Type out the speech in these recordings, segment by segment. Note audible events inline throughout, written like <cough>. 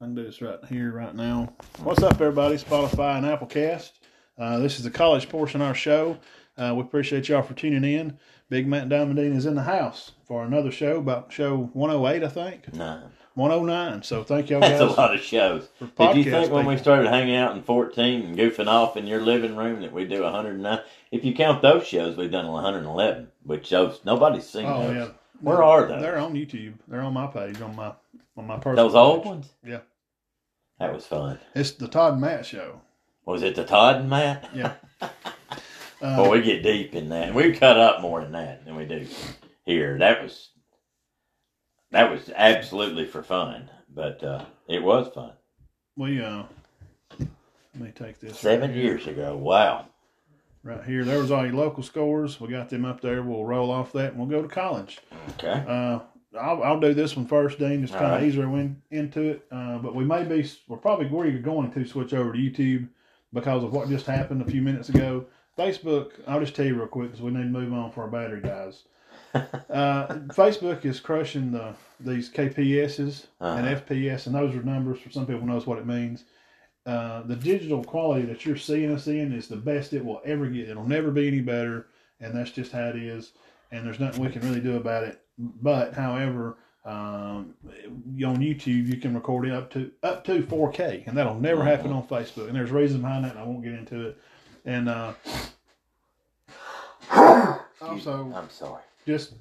I can do this right here, right now. What's up, everybody? Spotify and Applecast. Uh, this is the college portion of our show. Uh, we appreciate y'all for tuning in. Big Matt Diamondine is in the house for another show about show 108, I think. No, 109. So thank y'all that's a lot of shows. for Did you podcast think when we people. started hanging out in 14 and goofing off in your living room that we do 109? If you count those shows, we've done 111, which shows nobody's seen Oh, those. yeah. Where are those? They're on YouTube. They're on my page, on my on my personal Those old page. ones? Yeah. That was fun. It's the Todd and Matt show. Was it the Todd and Matt? Yeah. Uh, <laughs> Boy, we get deep in that. We cut up more than that than we do here. That was that was absolutely for fun, but uh, it was fun. we uh, let me take this. Seven right years ago. Wow. Right here. There was all your local scores. We got them up there. We'll roll off that and we'll go to college. Okay. Uh, I'll, I'll do this one first, Dean. Just kind of right. easier win into it. Uh, but we may be, we're probably where you're going to switch over to YouTube because of what just happened a few minutes ago. Facebook, I'll just tell you real quick because we need to move on for our battery dies. <laughs> uh, Facebook is crushing the these KPSs and Uh-huh. FPS, and those are numbers for some people knows what it means. Uh, the digital quality that you're seeing us in is the best it will ever get. It'll never be any better, and that's just how it is. And there's nothing we can really do about it. But, however, um, on YouTube you can record it up to up to 4K, and that'll never happen on Facebook. And there's reason behind that, and I won't get into it. And uh, <coughs> also, I'm sorry. just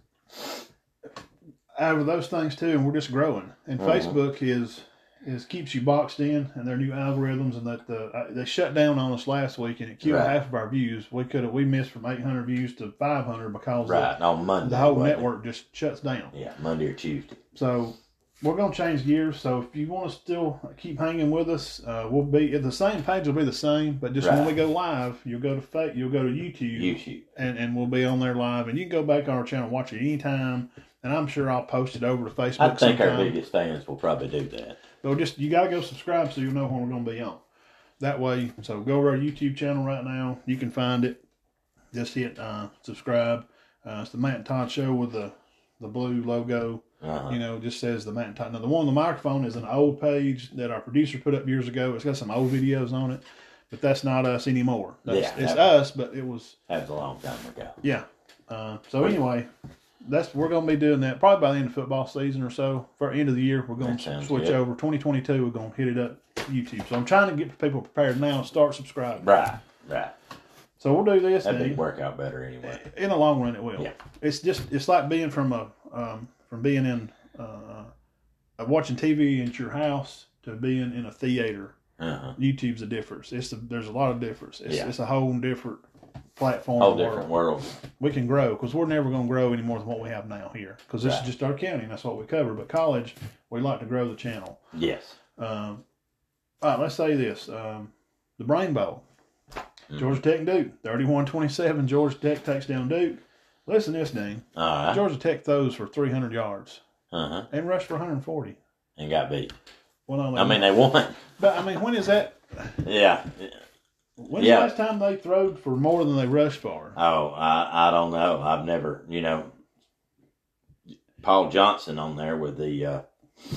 out of those things too, and we're just growing. And Mhm. Facebook is is keeps you boxed in, and their new algorithms, and that the uh, they shut down on us last week, and it killed Right. half of our views. We could have we missed from 800 views to 500 because Right on Monday. the whole wasn't network just shuts down. Yeah, Monday or Tuesday. So we're gonna change gears. So if you want to still keep hanging with us, uh, we'll be at the same page will be the same, but just when we go live, you'll go to fa- you'll go to YouTube YouTube. and, and we'll be on there live. And you can go back on our channel watch it anytime. And I'm sure I'll post it over to Facebook. I think our sometime. biggest fans will probably do that. But just you gotta go subscribe so you'll know when we're gonna be on. That way, so go over our YouTube channel right now. You can find it. Just hit uh, subscribe. Uh, it's the Matt and Todd Show with the the blue logo. Uh-huh. You know, just says the Matt and Todd. Now the one on the microphone is an old page that our producer put up years ago. It's got some old videos on it, but that's not us anymore. That's, Yeah, it's that- us, but it was That was a long time ago. yeah. Uh, so anyway, that's we're going to be doing that probably by the end of football season or so. For end of the year, we're going to switch good. over. 2022, we're going to hit it up YouTube. So I'm trying to get people prepared now and start subscribing. Right, right. So we'll do this. That didn't work out better anyway. In the long run, it will. Yeah. It's just it's like being from a um, from being in uh, uh, watching TV at your house to being in a theater. Uh-huh. YouTube's a difference. It's the, there's a lot of difference. It's, Yeah. it's a whole different platform. Whole different world. we can grow because we're never going to grow any more than what we have now here because this Right. is just our county and that's what we cover. But college, we like to grow the channel. Yes. Um, all right, let's say this: um, the Brain Bowl, Mhm. Georgia Tech and Duke, 31-27. Georgia Tech takes down Duke. Listen to this, Dean. All right. Georgia Tech throws for 300 yards Uh-huh. and rushed for 140. And got beat. Well, I mean, they won. but I mean, when is that? Yeah. When's Yeah. the last time they throwed for more than they rushed for? Oh, I, I don't know. I've never, you know, Paul Johnson on there with the, uh,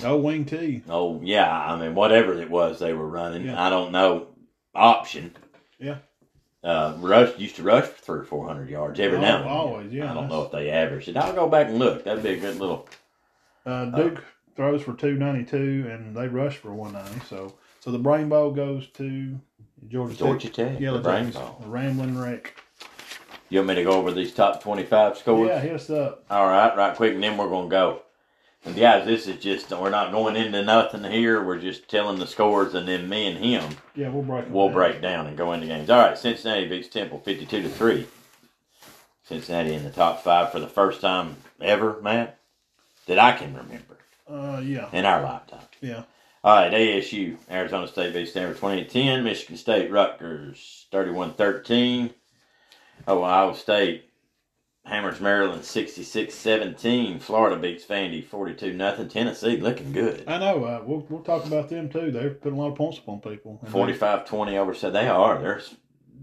Oh, wing T. oh, yeah, I mean, whatever it was they were running. Yeah. I don't know. Option. Yeah. Uh, rush used to rush for three or four hundred yards every now and then. Always, yeah. I don't know if they averaged it. I'll go back and look. That'd be a good little. Uh, Duke throws for two ninety two, and they rush for one ninety. So, so the Brain Bowl goes to Georgia, Georgia Tech. Tech, Yellow Jackets, Bowl. the Rambling Wreck. You want me to go over these top twenty-five scores? Yeah, hit us up. All right, right quick, and then we're gonna go. And guys, this is just we're not going into nothing here. We're just telling the scores, and then me and him Yeah, we'll break. we'll down. break down and go into games. All right, Cincinnati beats Temple fifty-two to three. Cincinnati in the top five for the first time ever, Matt, that I can remember Uh, yeah, in our lifetime. yeah. All right, ASU, Arizona State beats Stanford 28-10. Michigan State, Rutgers 31-13. Ohio State hammers Maryland 66-17. Florida beats Vandy 42 nothing. Tennessee looking good. I know. Uh, we'll we'll talk about them too. They're putting a lot of points upon people. And 45-20 over said they are. They're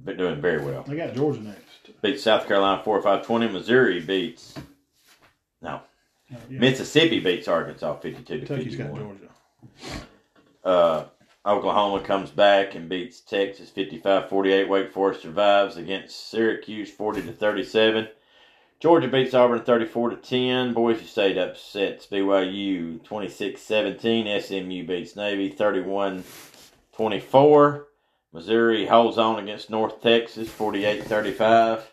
been doing very well. They, got Georgia next. Beats South Carolina 45-20. Missouri beats no. Uh, yeah. Mississippi beats Arkansas 52 to Kentucky's got 51. Georgia. Uh, Oklahoma comes back and beats Texas 55-48. Wake Forest survives against Syracuse 40 to 37. Georgia beats Auburn 34 to 10. Boise State upsets BYU 26-17. SMU beats Navy 31-24. Missouri holds on against North Texas 48-35.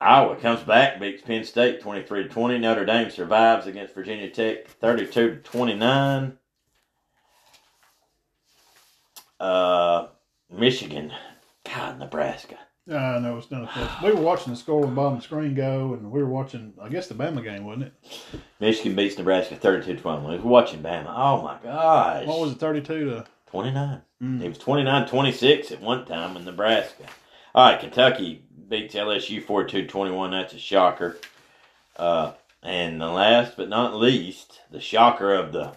Iowa comes back, beats Penn State 23 to 20. Notre Dame survives against Virginia Tech 32 to 29. Uh, Michigan, God, Nebraska. I know it's not close. We were watching the score on the bottom of the screen go, and we were watching, I guess, the Bama game, wasn't it? Michigan beats Nebraska 32 21. We was watching Bama. Oh my gosh. What was it, 32 to? 29. Mm. It was 29 26 at one time in Nebraska. All right, Kentucky beats LSU 42 21. That's a shocker. Uh, and the last but not least, the shocker of the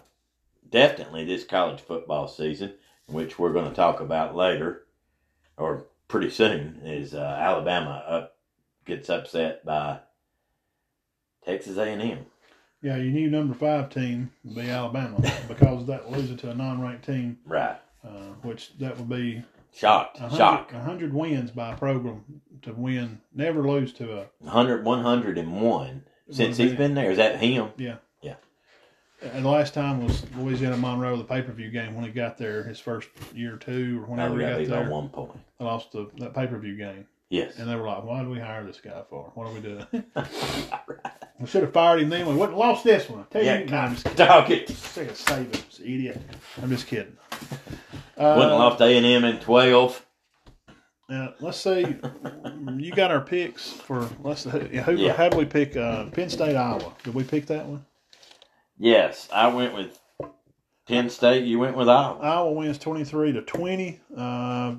definitely this college football season, which we're going to talk about later or pretty soon, is uh, Alabama up gets upset by Texas A&M. Yeah, your new number five team would be Alabama <laughs> because that loses to a non-ranked team, Right. uh, which that would be Shocked. a Shock. hundred, a hundred wins by a program to win, never lose to a. 100, 101 since he's been there. Is that him? And the last time was Louisiana Monroe, the pay-per-view game when he got there, his first year or two or Oh, whenever he got beat by there. one point. They lost the, that pay-per-view game, Yes. and they were like, "Why did we hire this guy for? What are we doing? <laughs> <laughs> we should have fired him then. We wouldn't have lost this one. I tell Yeah, you, no, I'm just dog it. sick of Saban, idiot. I'm just kidding. Wouldn't Uh, lost A and M in twelve. Now, let's see. You got our picks for let's who Yeah. how do we pick uh, Penn State Iowa? Did we pick that one? Yes, I went with Penn State. You went with Iowa. Iowa wins twenty three to twenty. Uh,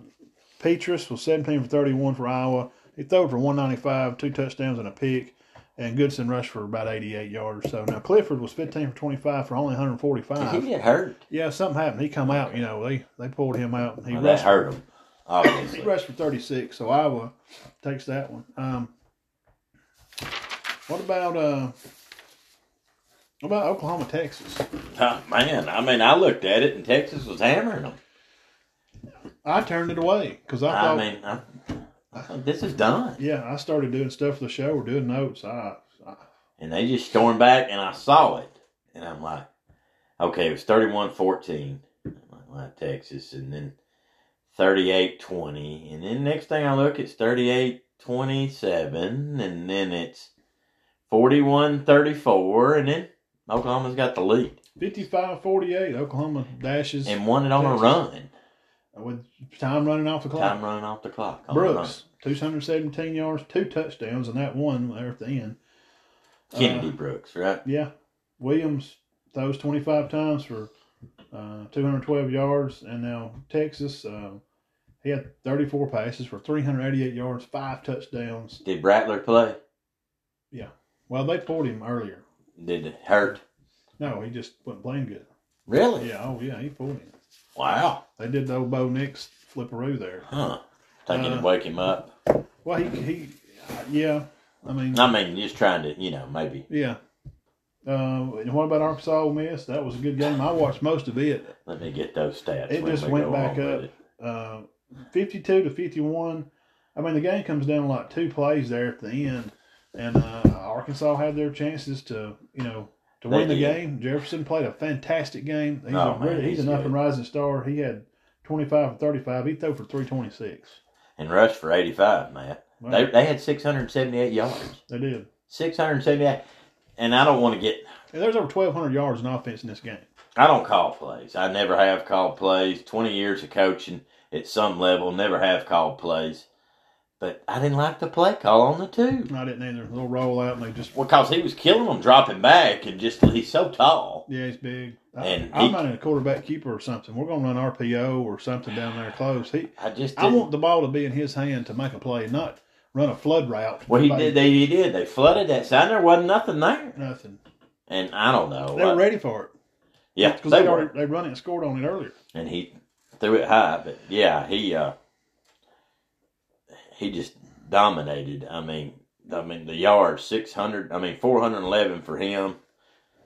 Petras was seventeen for thirty one for Iowa. He threw for one ninety five, two touchdowns and a pick. And Goodson rushed for about eighty eight yards or so. Now Clifford was fifteen for twenty five for only 145. Did he get hurt? Yeah, something happened. He come out. You know they they pulled him out. And He Well, that rushed. hurt him. Obviously. He rushed for 36, so Iowa takes that one. Um, what about uh, what about Oklahoma, Texas? Oh, man, I mean, I looked at it and Texas was hammering them. I turned it away because I I thought, mean, I, I thought this is done. yeah, I started doing stuff for the show or doing notes. I, I And they just stormed back, and I saw it. And I'm like, okay, it was 31 14. Well, Texas. And then 38 20. And then next thing I look, it's 38 27. And then it's 41 34. And then Oklahoma's got the lead 55-48. Oklahoma dashes and won it on a Texas. run. with time running off the clock. Time running off the clock. Brooks, 217 yards, two touchdowns, and that one there at the end. Kennedy Uh, Brooks, right? Yeah, Williams throws 25 times for uh, 212 yards, and now Texas, uh, he had 34 passes for 388 yards, five touchdowns. Did Rattler play? Yeah. Well, they pulled him earlier. Did it hurt? No, he just wasn't playing good. Really? Yeah, oh yeah, he pulled him. Wow. They did the old Bo Nix flipperoo there. Huh. Taking Uh, to wake him up. Well, he he, yeah. I mean, I mean, just trying to, you know, maybe yeah. Uh, and what about Arkansas Ole Miss? That was a good game. I watched most of it. let me get those stats. It just went back up. uh, 52 to 51. I mean, the game comes down to like two plays there at the end, and uh, Arkansas had their chances to, you know, to win the game. Jefferson played a fantastic game. He's, Oh, a, man, he's, he's an up and rising star. He had 25 and 35. He threw for 326. And rushed for 85, Matt. Wow, They, they had 678 yards. they did. 678. And I don't want to get, And there's over 1,200 yards in offense in this game. I don't call plays. I never have called plays. 20 years of coaching at some level, never have called plays. But I didn't like the play call on the two. I didn't either. A little roll out, and they just, Well, because he was killing them, dropping back, and just, he's so tall. yeah, he's big. I, And I'm he- running a quarterback keeper or something. We're going to run RPO or something down there close. He, I just I didn't. want the ball to be in his hand to make a play, not run a flood route. Well, he did. They he did. They flooded that side. There wasn't nothing there, nothing. and I don't know. They were uh, ready for it yeah, because they they were, already they run it and scored on it earlier. and he threw it high. But yeah, he uh, he just dominated. I mean, I mean the yards six hundred. I mean four hundred eleven for him.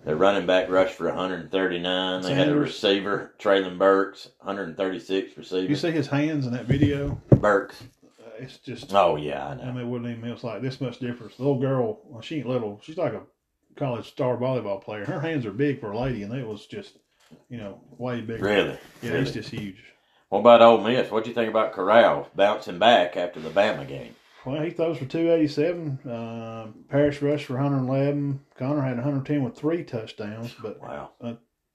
The running back rushed for 139. They had a receiver, Treylon Burks, 136 receiving. You see his hands in that video? Burks. Uh, it's just. Oh yeah, I know. I mean, it wouldn't even. It's like this much difference. The little girl, well, she ain't little. She's like a college star volleyball player. Her hands are big for a lady, and it was just, you know, way bigger. Really? Yeah, really? he's just huge. What about Ole Miss? What do you think about Corral bouncing back after the Bama game? Well, he throws for 287. Uh, Parrish rushed for 111. Conner had 110 with three touchdowns, but Wow.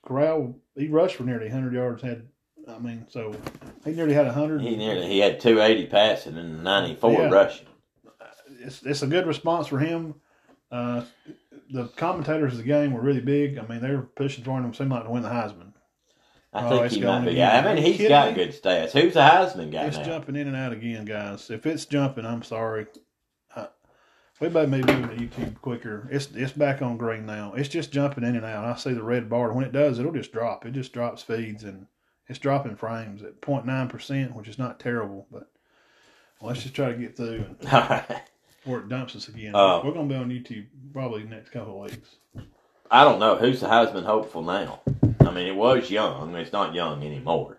Corral, he rushed for nearly 100 yards. Had, I mean, so he nearly had 100. He nearly he had 280 passing and 94 Yeah. rushing. it's, it's a good response for him. Uh, the commentators of the game were really big. I mean, they were pushing for him. It seemed like to win the Heisman. I Oh, think he might be. again. I mean, he's got kidding good stats. Who's the Heisman guy It's now? jumping in and out again, guys. If it's jumping, I'm sorry. We better maybe move to YouTube quicker. It's it's back on green now. It's just jumping in and out. I see the red bar. When it does, it'll just drop. It just drops feeds and it's dropping frames at 0.9 percent, which is not terrible. But let's just try to get through and <laughs> All right. before it dumps us again. Uh, We're gonna be on YouTube probably next couple of weeks. I don't know who's the Heisman hopeful now. I mean, it was young. It's not young anymore.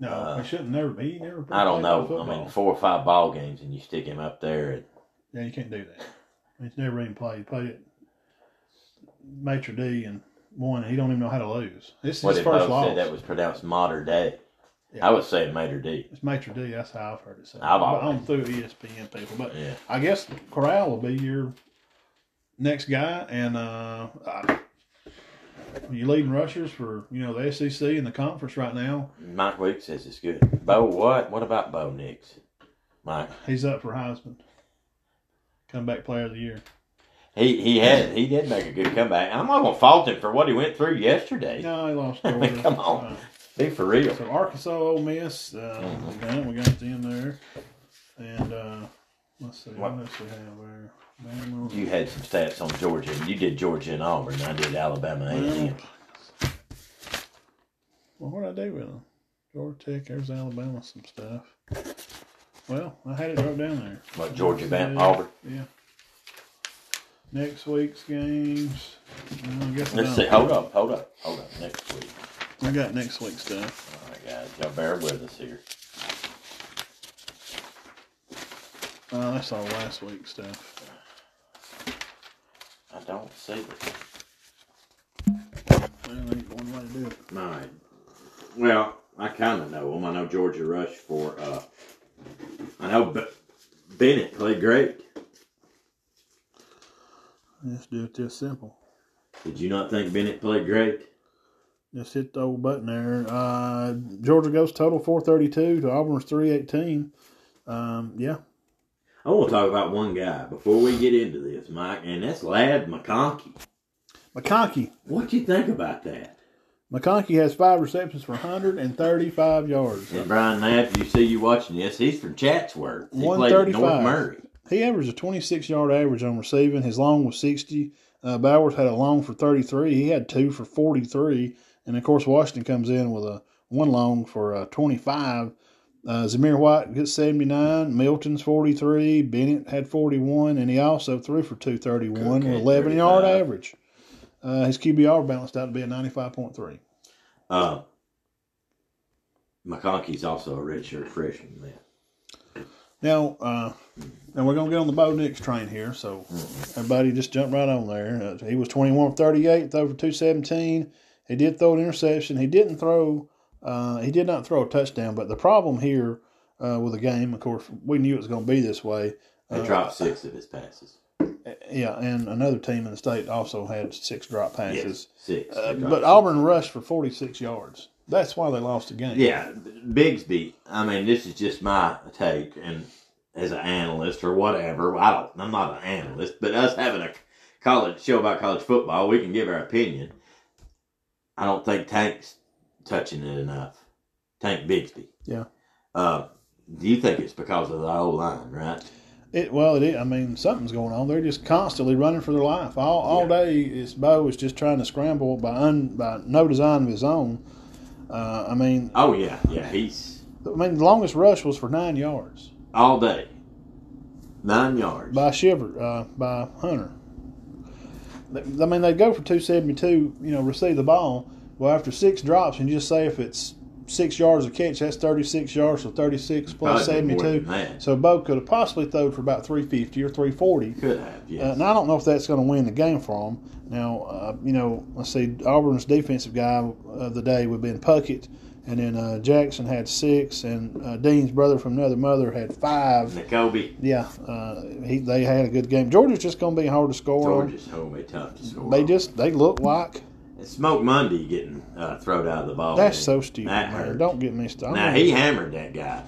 No, Uh, he shouldn't never be. Never. I don't know. I mean, four or five ball games and you stick him up there. And, Yeah, you can't do that. He's never even played. Played at Maitre D and won. And he don't even know how to lose. This is what his first loss. say that was pronounced modern day? Yeah. I was saying Mater D. It's Maitre D. That's how I've heard it said. I've always. I'm through ESPN people, but Yeah. I guess Corral will be your next guy, and uh, I, you leading rushers for you know the SEC and the conference right now. Mike Weeks says it's good. Bo, what? What about Bo Nix? Mike, He's up for Heisman, comeback player of the year. he he had he did make a good comeback. I'm not gonna fault him for what he went through yesterday. No, he lost. <laughs> I mean, come on. Uh, Be for real. So Arkansas, Ole Miss, uh, Mhm. we got we got the in there, and uh, let's see what, What- else we have there. You had some stats on Georgia. You did Georgia and Auburn. I did Alabama A and M. Well, what did I do with them? Georgia Tech, there's Alabama, some stuff. Well, I had it wrote down there. What Georgia, Yeah. Auburn? Yeah. Next week's games. I guess Let's see. Hold up, hold up, hold up. Next week. I got next week's stuff. All right, guys, y'all bear with us here. Uh, that's all last week's stuff. I don't see it. Well, ain't one way to do it. Right. Well, I kind of know them. I know Georgia Rush for. uh I know B- Bennett played great. Let's do it this simple. Did you not think Bennett played great? Just hit the old button there. Uh, Georgia goes total 432 to Auburn's 318. Um, yeah. I want to talk about one guy before we get into this, Mike, and that's Ladd McConkey. McConkey. What do you think about that? McConkey has five receptions for 135 yards. And Brian Knapp, you see you watching this, he's from Chatsworth. He played at North Murray. He averaged a 26 yard average on receiving. His long was 60. Uh, Bowers had a long for 33. He had two for 43. And of course, Washington comes in with a one long for uh, 25. Uh, Zamir White gets 79. Milton's 43. Bennett had 41. And he also threw for 231 Cook with had 11 yard average. Uh, his QBR balanced out to be a 95.3. Uh, McConkey's also a redshirt freshman, man. Now, uh, now we're gonna get on the Bo Nix train here, so everybody just jump right on there. Uh, he was twenty one thirty eight, throw for two seventeen. He did throw an interception. He didn't throw. Uh, he did not throw a touchdown. But the problem here uh, with the game, of course, we knew it was going to be this way. He Uh, dropped six of his passes. Yeah, and another team in the state also had six drop passes. Yes, six. Uh, They but six. Auburn rushed for forty six yards. That's why they lost the game. Yeah, Bigsby. I mean, this is just my take, and as an analyst or whatever, I don't. I'm not an analyst, but us having a college show about college football, we can give our opinion. I don't think Tank's touching it enough. Tank Bigsby. Yeah. Uh, do you think it's because of the O line, right? It well, it is. I mean, something's going on. They're just constantly running for their life. All all day, is Bo is just trying to scramble by un, by no design of his own. Uh, I mean, Oh yeah, yeah. He's I mean, the longest rush was for nine yards all day, nine yards. by Shiver uh, by Hunter. I mean, they go for two seventy two. You know, receive the ball. Well, after six drops, and you just say if it's six yards a catch, that's thirty six yards, so thirty six plus Probably seventy more two. than that. So Bo could have possibly thrown for about three fifty or three forty. Could have, yes. Uh, and I don't know if that's going to win the game for them. Now, uh, you know, let's see, Auburn's defensive guy of the day would have been Puckett, and then uh, Jackson had six, and uh, Dean's brother from another mother had five. Jacoby, Yeah, uh, he, they had a good game. Georgia's just going to be hard to score. Georgia's home be tough to score. They just they look like And Smoke Monday getting uh, thrown out of the ball. that's game. so stupid. That man. hurt. Don't get me started. Now he hammered that guy.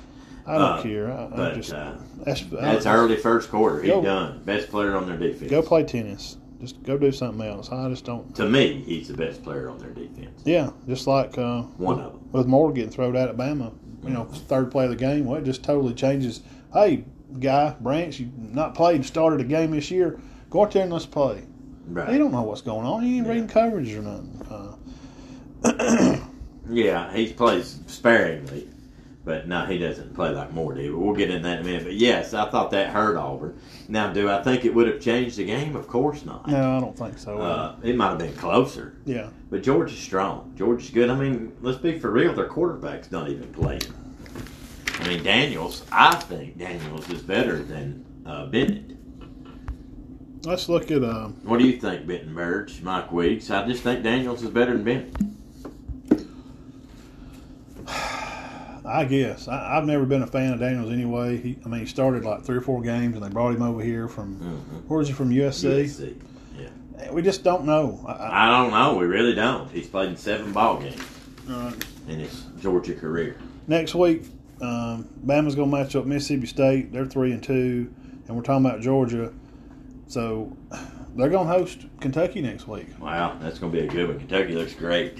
I don't uh, care. I, I just uh, that's, that's early first quarter. He Go. done. Best player on their defense. Go play tennis. Just go do something else. I just don't. To me, he's the best player on their defense. Yeah, just like uh, One of them. with Moore getting thrown out at Bama, you know, third play of the game, well, it just totally changes. Hey, guy, Branch, you not played, started a game this year. Go out there and let's play. Right. He don't know what's going on. He ain't Yeah. reading coverage or nothing. Uh, <clears throat> Yeah, he plays sparingly, but no, he doesn't play like Moore did. But we'll get in that in a minute. But yes, I thought that hurt Auburn. Now, do I think it would have changed the game? Of course not. no, I don't think so. Uh, it might have been closer, yeah, but George is strong. George is good. I mean, let's be for real. Their quarterback's not even playing. I mean, Daniels. I think Daniels is better than uh, Bennett. Let's look at. Uh, What do you think, Benton Burge, Mike Weeks? I just think Daniels is better than Bennett. I guess I, I've never been a fan of Daniels anyway. He, I mean, he started like three or four games, and they brought him over here from. Mhm. Where's he from? USC. USC. We just don't know. I, I, I don't know. We really don't. He's played in seven ball games in his Georgia career. next week, um, Bama's going to match up Mississippi State. They're three and two, and we're talking about Georgia. So they're going to host Kentucky next week. Wow, that's going to be a good one. Kentucky looks great.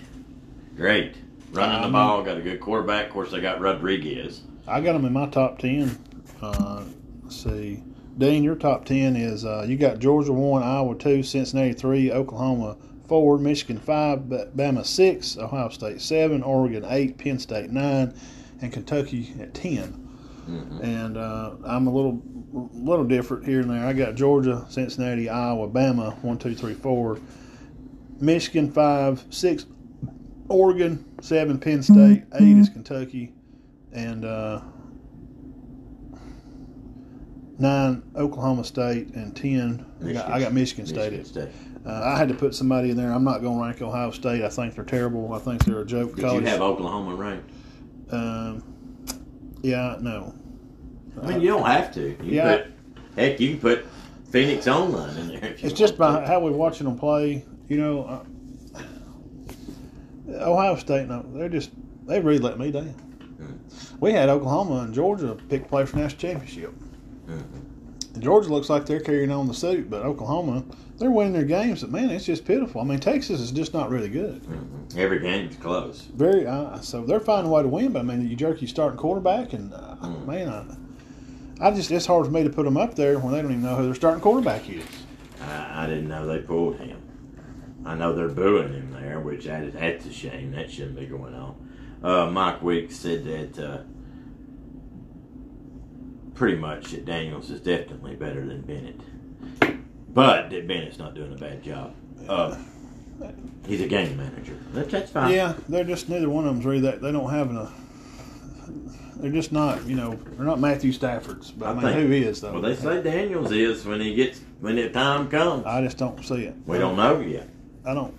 Great. Running the mean- ball, got a good quarterback. Of course, they got Rodriguez. I got them in my top ten. Uh, let's see, Dean, your top ten is uh, you got Georgia one, Iowa two, Cincinnati three, Oklahoma four, Michigan five, Ba- Bama six, Ohio State seven, Oregon eight, Penn State nine, and Kentucky at 10 Mhm. And uh, I'm a little little different here and there. I got Georgia, Cincinnati, Iowa, Bama one, two, three, four, Michigan five, six, Oregon seven, Penn State eight is Kentucky, and uh, nine Oklahoma State and ten. I got, I got Michigan State. Michigan State. Uh, I had to put somebody in there. I'm not going to rank Ohio State. I think they're terrible. I think they're a joke. Did you have Oklahoma ranked? um, yeah, no. I mean, you don't have to. You Yeah. Put, heck, you can put Phoenix Online in there. If It's just by to. how we're watching them play. You know, uh, Ohio State. No, they're just they really let me down. Hmm. We had Oklahoma and Georgia pick play for national championship. Mhm. Georgia looks like they're carrying on the suit, but Oklahoma, they're winning their games. But man, it's just pitiful. I mean, Texas is just not really good. Mhm. Every game's close. Very uh, so they're finding a way to win. But I mean, you jerk your starting quarterback, and uh, Mm. man, I, I just it's hard for me to put them up there when they don't even know who their starting quarterback is. I, I didn't know they pulled him. I know they're booing him there, which that, that's a shame. That shouldn't be going on. Uh, Mike Weeks said that uh, pretty much that Daniels is definitely better than Bennett, but that Bennett's not doing a bad job. Uh, he's a game manager. That, that's fine. Yeah, they're just neither one of them's really that. They don't have a. They're just not, you know, they're not Matthew Stafford's. But I, I mean, think- who is though? Well, they say Daniels is when he gets when the time comes. I just don't see it. We don't know yet. I don't.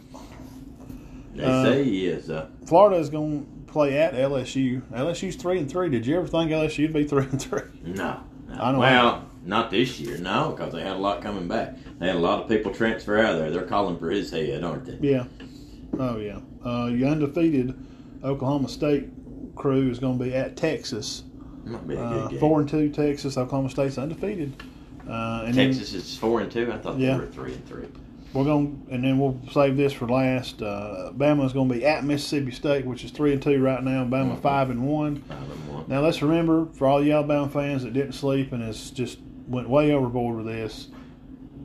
They Uh, say he is. Uh, Florida is going to play at LSU. LSU's three and three. Did you ever think LSU'd be three and three? <laughs> No. no. I don't well, not this year, no, because they had a lot coming back. They had a lot of people transfer out of there. They're calling for his head, aren't they? Yeah. Oh yeah. Uh, your undefeated Oklahoma State crew is going to be at Texas. Might be a Uh, good game. four and two Texas. Oklahoma State's undefeated. Uh, and then Texas is four and two. I thought Yeah. they were three and three. we're going, and then we'll save this for last. Uh, is going to be at Mississippi State, which is three and two right now. Bama Mhm. five and one. Five and one. Now let's remember for all the Alabama fans that didn't sleep and has just went way overboard with this.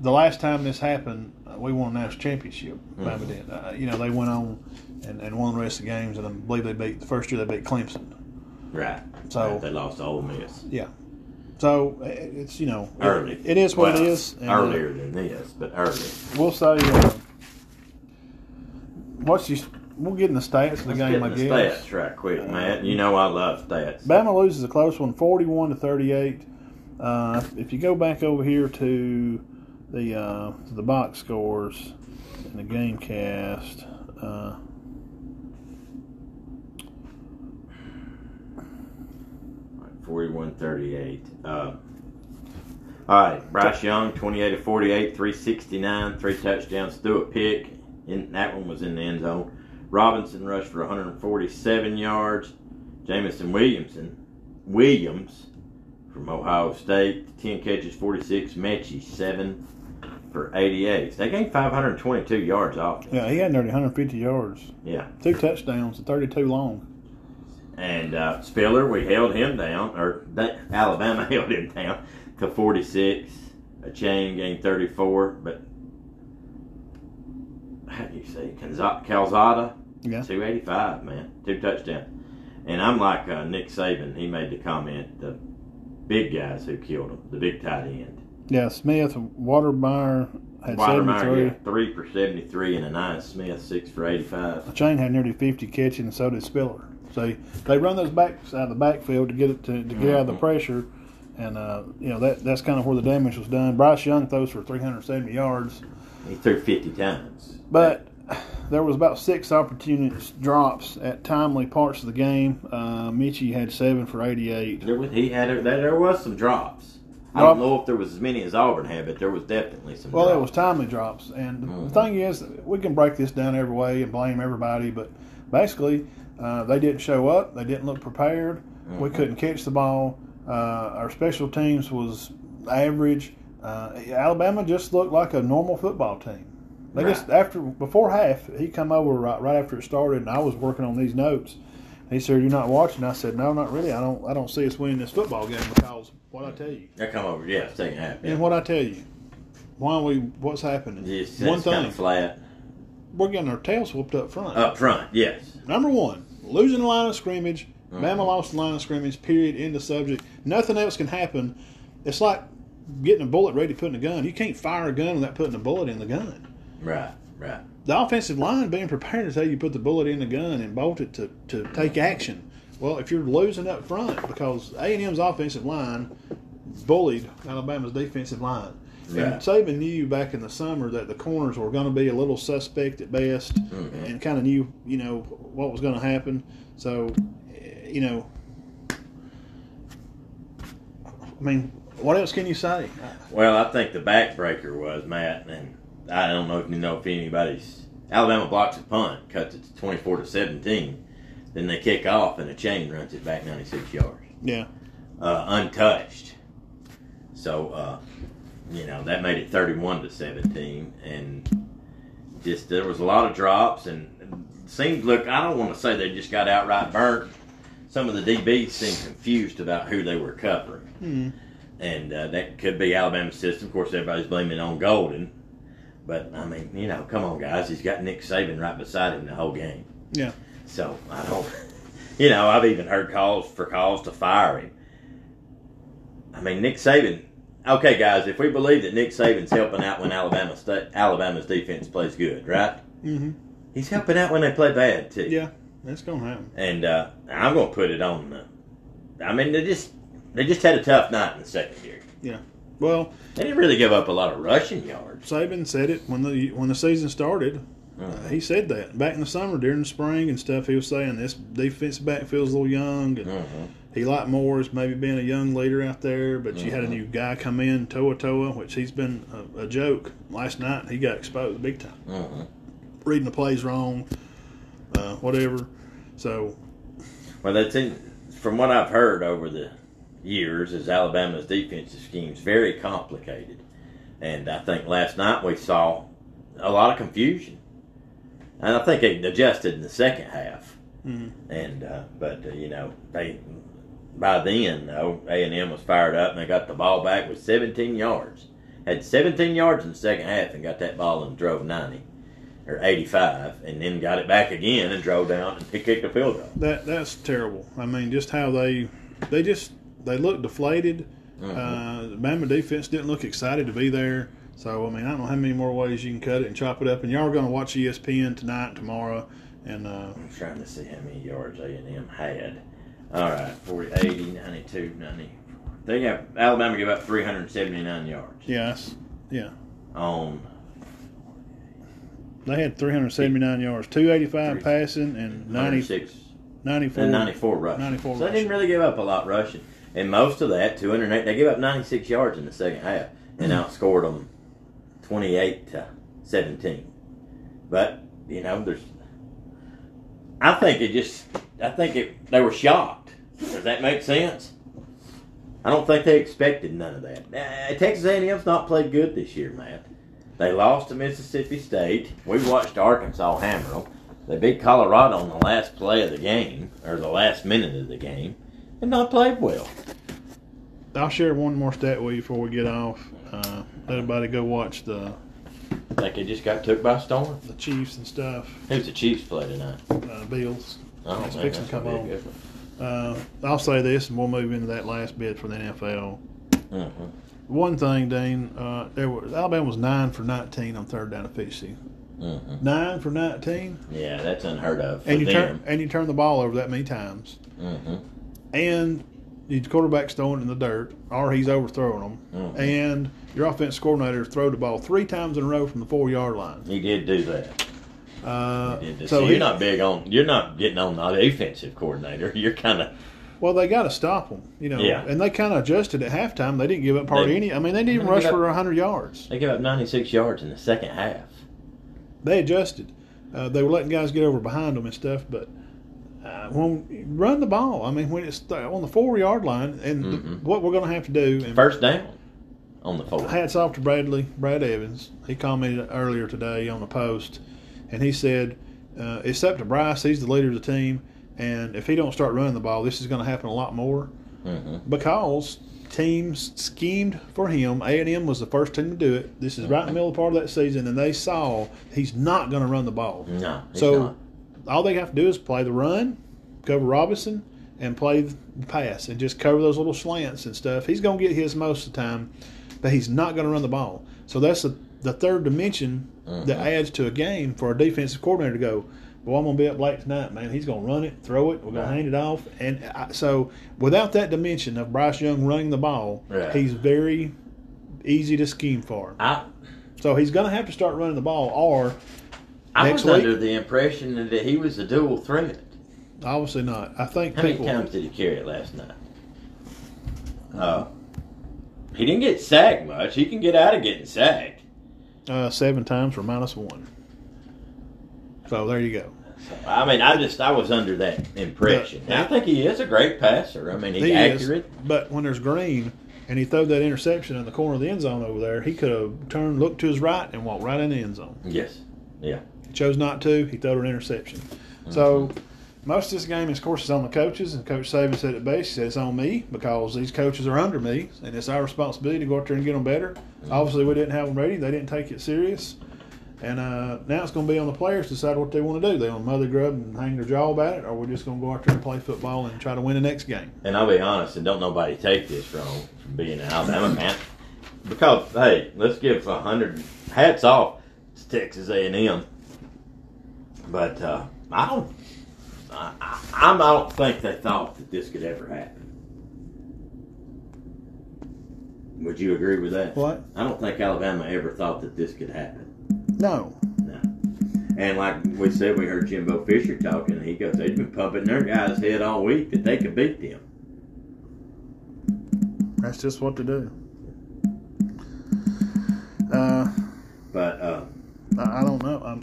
The last time this happened, uh, we won a national championship. Bama Mhm. did. Uh, you know they went on and, and won the rest of the games, and I believe they beat the first year they beat Clemson. Right. So- Right, they lost to Ole Miss. Yeah. So it's you know it- Early. it is what Well, it is. and, uh, Earlier than this, but early. we'll say uh, what's you. We'll get in the stats of the Let's game, get I the guess. stats right quick, Matt. You know I love stats. Bama loses a close one, 41 to 38. Uh, if you go back over here to the uh, to the box scores and the game cast, uh, Forty-one thirty-eight. Uh, all right, Bryce Young, twenty-eight to forty-eight, three sixty-nine, three touchdowns, threw a pick. In that one was in the end zone. Robinson rushed for 147 yards. Jameson Williamson, Williams from Ohio State, 10 catches, 46. Metchie, 7 for 88. They gained 522 yards off. yeah, he had nearly 150 yards, Yeah. two touchdowns, and 32 long. And uh, Spiller, we held him down, or that, Alabama <laughs> held him down to 46. Achane gained 34, but how do you say Calzada? Yeah. 285, man, two touchdowns. And I'm like uh, Nick Saban. He made the comment: the big guys who killed him, the big tight end. Yeah, Smith, Wydermyer had Wydermyer, 73. yeah, three for 73, and a 9 Smith six for 85. Chain had nearly 50 catches, and so did Spiller. So they run those backs out of the backfield to get it to, to get out of the Mhm. pressure, and uh, you know that that's kind of where the damage was done. Bryce Young throws for 370 yards, He threw 50 times. but there was about six opportunities drops at timely parts of the game. Uh, Metchie had seven for 88. There was, he had there, there was some drops. I don't know if there was as many as Auburn had, but there was definitely some. Well, drops. it was timely drops, and the Mhm. thing is, we can break this down every way and blame everybody, but basically, uh, they didn't show up. They didn't look prepared. We Mhm. couldn't catch the ball. Uh, our special teams was average. Uh, Alabama just looked like a normal football team. They just after before half, he come over right, right after it started, and I was working on these notes. He said, "You're not watching." I said, "No, not really. I don't. I don't see us winning this football game because what I tell you, They come over, yeah, second half. Yeah. and what I tell you, why we what's happening? Just, one kind thing, of flat we're getting our tails whooped up front. up front. Yes. Number one, losing the line of scrimmage. Mhm. Bama lost the line of scrimmage. Period. End of subject. Nothing else can happen. It's like getting a bullet ready to put in a gun. You can't fire a gun without putting a bullet in the gun. Right. Right. The offensive line being prepared is how you put the bullet in the gun and bolt it to, to take action. Well, if you're losing up front because A and M's offensive line bullied Alabama's defensive line. And Saban knew back in the summer that the corners were going to be a little suspect at best, Mhm. and kind of knew, you know, what was going to happen. So, eh, you know, I mean, what else can you say? Well, I think the backbreaker was Matt, and I don't know if you know if anybody's Alabama blocks a punt, cuts it to twenty four to seventeen, then they kick off and Achane runs it back ninety six yards, Yeah, uh, untouched. So, uh, you know that made it thirty one to seventeen, and just there was a lot of drops, and seemed look. I don't want to say they just got outright burnt. Some of the DBs seemed confused about who they were covering mm and uh, that could be Alabama's system. Of course, everybody's blaming on Golding, but I mean, you know, come on, guys, he's got Nick Saban right beside him the whole game. Yeah. So I don't, <laughs> you know, I've even heard calls for calls to fire him. I mean, Nick Saban. Okay, guys, if we believe that Nick Saban's helping out when Alabama State, Alabama's defense plays good, right? hmm He's helping out when they play bad too. yeah, that's going to happen. And uh, I'm going to put it on the. I mean, they just they just had a tough night in the secondary. Yeah. Well, They didn't really give up a lot of rushing yards. Saban said it when the when the season started. Uh, he said that back in the summer during the spring and stuff. He was saying this defensive backfield's a little young, and Mm-hmm. He liked Morris maybe being a young leader out there. But you had a Mhm. new guy come in, To'oTo'o, which he's been a, a joke. Last night he got exposed big time, Mm-hmm. reading the plays wrong, uh, whatever. So Well, that's in, from what I've heard over the years, is Alabama's defensive scheme's very complicated, and I think last night we saw a lot of confusion, and I think it adjusted in the second half. mhm. And uh, but uh, you know they by then though A and M was fired up and they got the ball back with 17 yards. Had 17 yards in the second half and got that ball and drove 90 or 85, and then got it back again and drove down and kicked a field goal. that that's terrible. I mean, just how they they just they look deflated. Mhm. Uh, the Bama defense didn't look excited to be there. So I mean, I don't know how many more ways you can cut it and chop it up. And y'all are going to watch ESPN tonight, and tomorrow, and uh, I'm trying to see how many yards A&M had. All right, 40, 80, 92, 90. They have Alabama give up 379 yards yes, Yeah. on they had 379 yards, 285 passing, and 90, 96 94. and 94 rushing. 94 so they didn't really give up a lot rushing. And most of that, 208, they gave up 96 yards in the second half and hmm. outscored them 28 to 17. But, you know, there's. I think it just. I think it. They were shocked. Does that make sense? I don't think they expected none of that. Uh, Texas A&M's not played good this year, Matt. They lost to Mississippi State. We watched Arkansas hammer them. They beat Colorado on the last play of the game, or the last minute of the game, and not played well. I'll share one more stat with you before we get off. Uh, let everybody go watch the I think it just got took by storm. the Chiefs and stuff. Who's the Chiefs play tonight? Uh, Bills. Oh, man, fixing that's come on. Be a good one. Uh, I'll say this, and we'll move into that last bit for the NFL. Mhm. One thing, Dean, uh, there was Alabama was nine for 19 on third down efficiency. Mhm. Nine for 19, Yeah, that's unheard of for and you them. turn and you turn the ball over that many times, Mhm. and your quarterback's throwing it in the dirt, or he's overthrowing them, and your offense coordinator throw the ball three times in a row from the four yard line. He did do that. Uh, He so so you're not big on. You're not getting on the defensive coordinator. <laughs> You're kind of. Well, they got to stop them, you know. Yeah. And they kind of adjusted at halftime. They didn't give up hardly any. I mean, they didn't They rush got- for hundred yards. They gave up 96 yards in the second half. They adjusted. Uh, they were letting guys get over behind them and stuff, but uh, when run the ball. I mean, when it's on the four yard line, and Mhm. what we're going to have to do. And First down on the four. hats off to Bradley, Brad Evans. He commented earlier today on the post, and he said, uh, "It's up to Bryce. He's the leader of the team, and if he don't start running the ball, this is going to happen a lot more." hmm because teams schemed for him. A and M was the first team to do it. This is right in the middle part of that season, and they saw he's not going to run the ball. No, so not. all they have to do is play the run, cover Robinson, and play the pass, and just cover those little slants and stuff. He's going to get his most of the time, but he's not going to run the ball. So that's the the third dimension that Mhm. adds to a game for a defensive coordinator to go. Well, I'm going to be up late tonight, man. He's going to run it, throw it. We're going to Right. hand it off, and I, so without that dimension of Bryce Young running the ball, Right. he's very easy to scheme for. I So he's going to have to start running the ball, or I was week? under the impression that he was a dual threat. obviously not. I think How many people. times did he carry it last night? Uh, he didn't get sacked much. He can get out of getting sacked. Uh, seven times for minus one. So there you go. I mean, I just I was under that impression. Yeah. I think he is a great passer. I mean, he's He is, accurate. but when there's green and he threw that interception in the corner of the end zone over there, he could have turned, looked to his right, and walked right in the end zone. Yes. Yeah. He chose not to. He threw an interception. So most of this game, is, of course, is on the coaches. And Coach Saban said it best. He said it's on me because these coaches are under me, and it's our responsibility to go out there and get them better. Obviously, we didn't have them ready. They didn't take it serious. And uh, now it's going to be on the players to decide what they want to do. They want to mother grub and hang their jaw about it, or we're just going to go out there and play football and try to win the next game. And I'll be honest, and don't nobody take this from being an Alabama fan, because hey, let's give a hundred hats off to Texas A and M. But uh, I don't, I, I, I'm- don't think they thought that this could ever happen. Would you agree with that? What? I don't think Alabama ever thought that this could happen. No. No. And like we said, we heard Jimbo Fisher talking, and he goes, they've been pumping their guys' head all week that they could beat them. That's just what to do. Uh, But uh, I, I don't know. i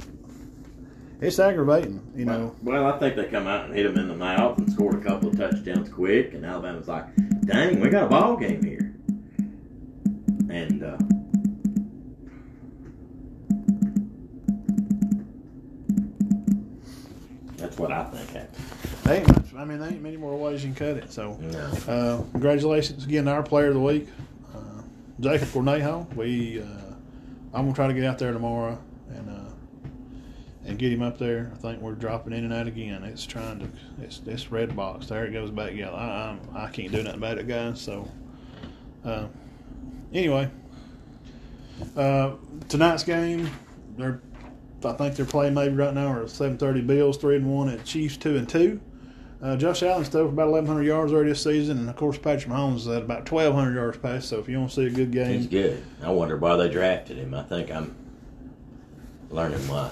it's aggravating, you know. Well, I think they come out and hit them in the mouth and scored a couple of touchdowns quick, and Alabama's like, "Dang, we got a ball game here." And uh, that's what I think happened. They ain't much. I mean, there ain't many more ways you can cut it. So, No. uh, congratulations again to our player of the week, uh, Jacob Cornejo. We, uh, I'm gonna try to get out there tomorrow and get him up there. I think we're dropping in and out again. It's trying to. It's this red box. There it goes back yellow. I I'm, I can't do nothing about it, guys. So. Uh, anyway, uh, tonight's game, they're I think they're playing maybe right now are seven thirty Bills three and one at Chiefs two and two. Uh, Josh Allen's thrown for about eleven hundred yards already this season, and of course Patrick Mahomes is at about twelve hundred yards passed. So if you want to see a good game, He's good. I wonder why they drafted him. I think I'm learning why.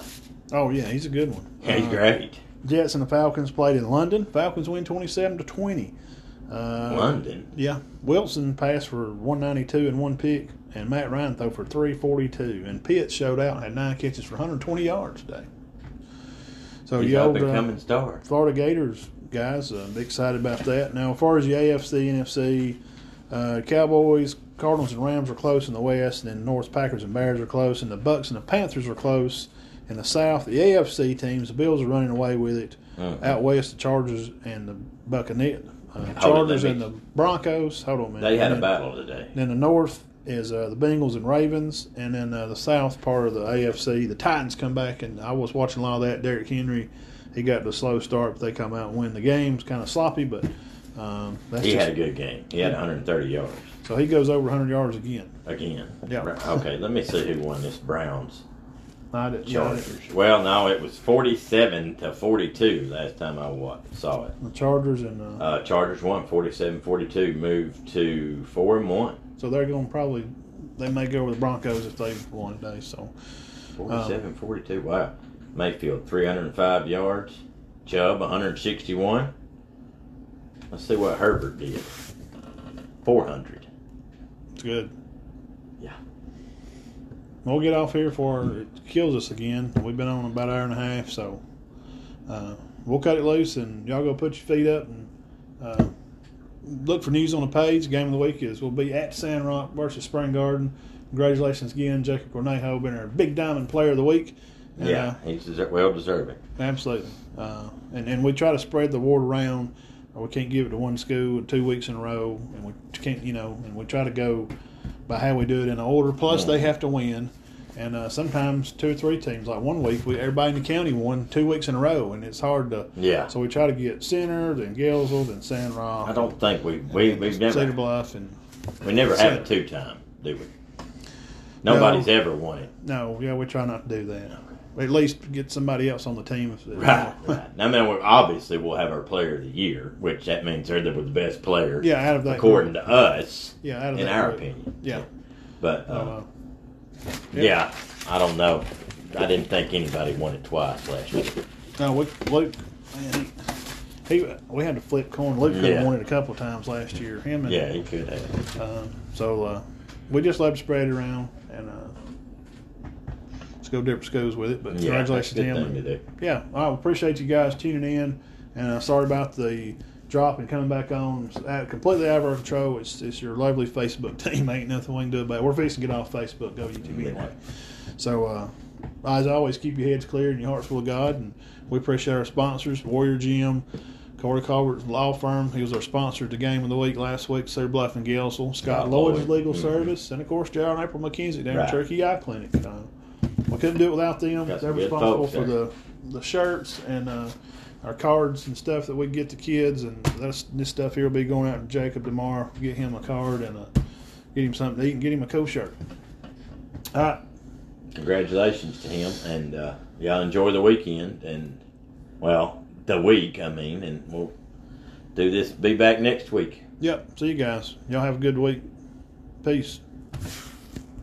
Oh yeah, he's a good one. Yeah, he's Uh, great. Jets and the Falcons played in London. Falcons win twenty seven to twenty. Uh, London. Yeah, Wilson passed for 192 and one pick, and Matt Ryan threw for 342. And Pitts showed out and had nine catches for 120 yards today. So He's you old uh, coming star. Florida Gators guys, uh, be excited about that. Now, as far as the AFC, NFC, uh, Cowboys, Cardinals, and Rams are close in the West, and then North Packers and Bears are close, and the Bucks and the Panthers are close in the South. The AFC teams, the Bills are running away with it. Mhm. Out west, the Chargers and the Buccaneers. Uh, Chargers and the Broncos. Hold on a minute. They had a then- battle today. Then the North is uh, the Bengals and Ravens, and then uh, the South part of the AFC, the Titans come back, and I was watching a lot of that. Derrick Henry, he got the slow start, but they come out and win the game. It's Kind of sloppy, but um, that's He just, had a good game. He had 130 yards so he goes over 100 yards again. again. Yeah. Okay, let me see who won this Browns I did, yeah, Chargers. Well, no, it was 47 to 42 last time I wa- saw it. the Chargers and uh, Uh, Chargers won 47-42, moved to four and one. so they're going to probably they may go with the Broncos if they won today. So 47-42. Wow. Mayfield 305 yards. Chubb 161. Let's see what Herbert did. 400. it's good. We'll get off here before it kills us again. We've been on about an hour and a half, so uh, we'll cut it loose and y'all go put your feet up and uh, look for news on the page. Game of the week is we'll be at Sand Rock versus Spring Garden. Congratulations again, Jacob Cornejo, been our big diamond player of the week. And, Yeah, uh, he's deser- well deserving. Absolutely. Uh, and, and we try to spread the award around. Or we can't give it to one school two weeks in a row, and we can't, you know, and we try to go by how we do it in order. Plus, they have to win, and uh, sometimes two or three teams. Like one week, we everybody in the county won two weeks in a row, and it's hard to. Yeah. So we try to get Center, then Gaylesville, then Sand Rock. I don't think we we we've Cedar never Bluff, and we never have a two time, do we? Nobody's ever won it. no, yeah, we try not to do that. At least get somebody else on the team. If, Right, right. Mean, we obviously we'll have our player of the year, which that means they're the best player, yeah, out of that. according to us, yeah, out of in our group. opinion. Yeah. But uh, Uh, yeah. I don't know. I didn't think anybody won it twice last year. No, we, Luke, man, he, he we had to flip coin. Luke could have Yeah. won it a couple of times last year. Him and Yeah, he could have. um, so uh, we just love to spread it around and uh, let's go different schools with it. But Yeah, congratulations to him. to. Yeah, I appreciate you guys tuning in, and uh, sorry about the drop and coming back on. Out- completely out of our control. It's it's your lovely Facebook <laughs> team. Ain't nothing we can do about it. We're fixing to get off Facebook. Go YouTube anyway. So uh, as always, keep your heads clear and your hearts full of God. And we appreciate our sponsors, Warrior Gym. Corey Culver's law firm. He was our sponsor at the game of the week last week, Cedar Bluff and Gaylesville. Scott Lloyd's Lloyd. Legal Mhm. Service, and of course, J.R. and April McKenzie down Right. at Cherokee Eye Clinic. Uh, we couldn't do it without them. They're responsible for the the shirts and uh, our cards and stuff that we get to kids. And that's this stuff here will be going out to Jacob tomorrow. Get him a card and uh, get him something to eat and get him a cool shirt. All right. Congratulations to him, and uh, y'all enjoy the weekend and well, the week. I mean, and we'll do this. Be back next week. Yep. See you guys. Y'all have a good week. Peace.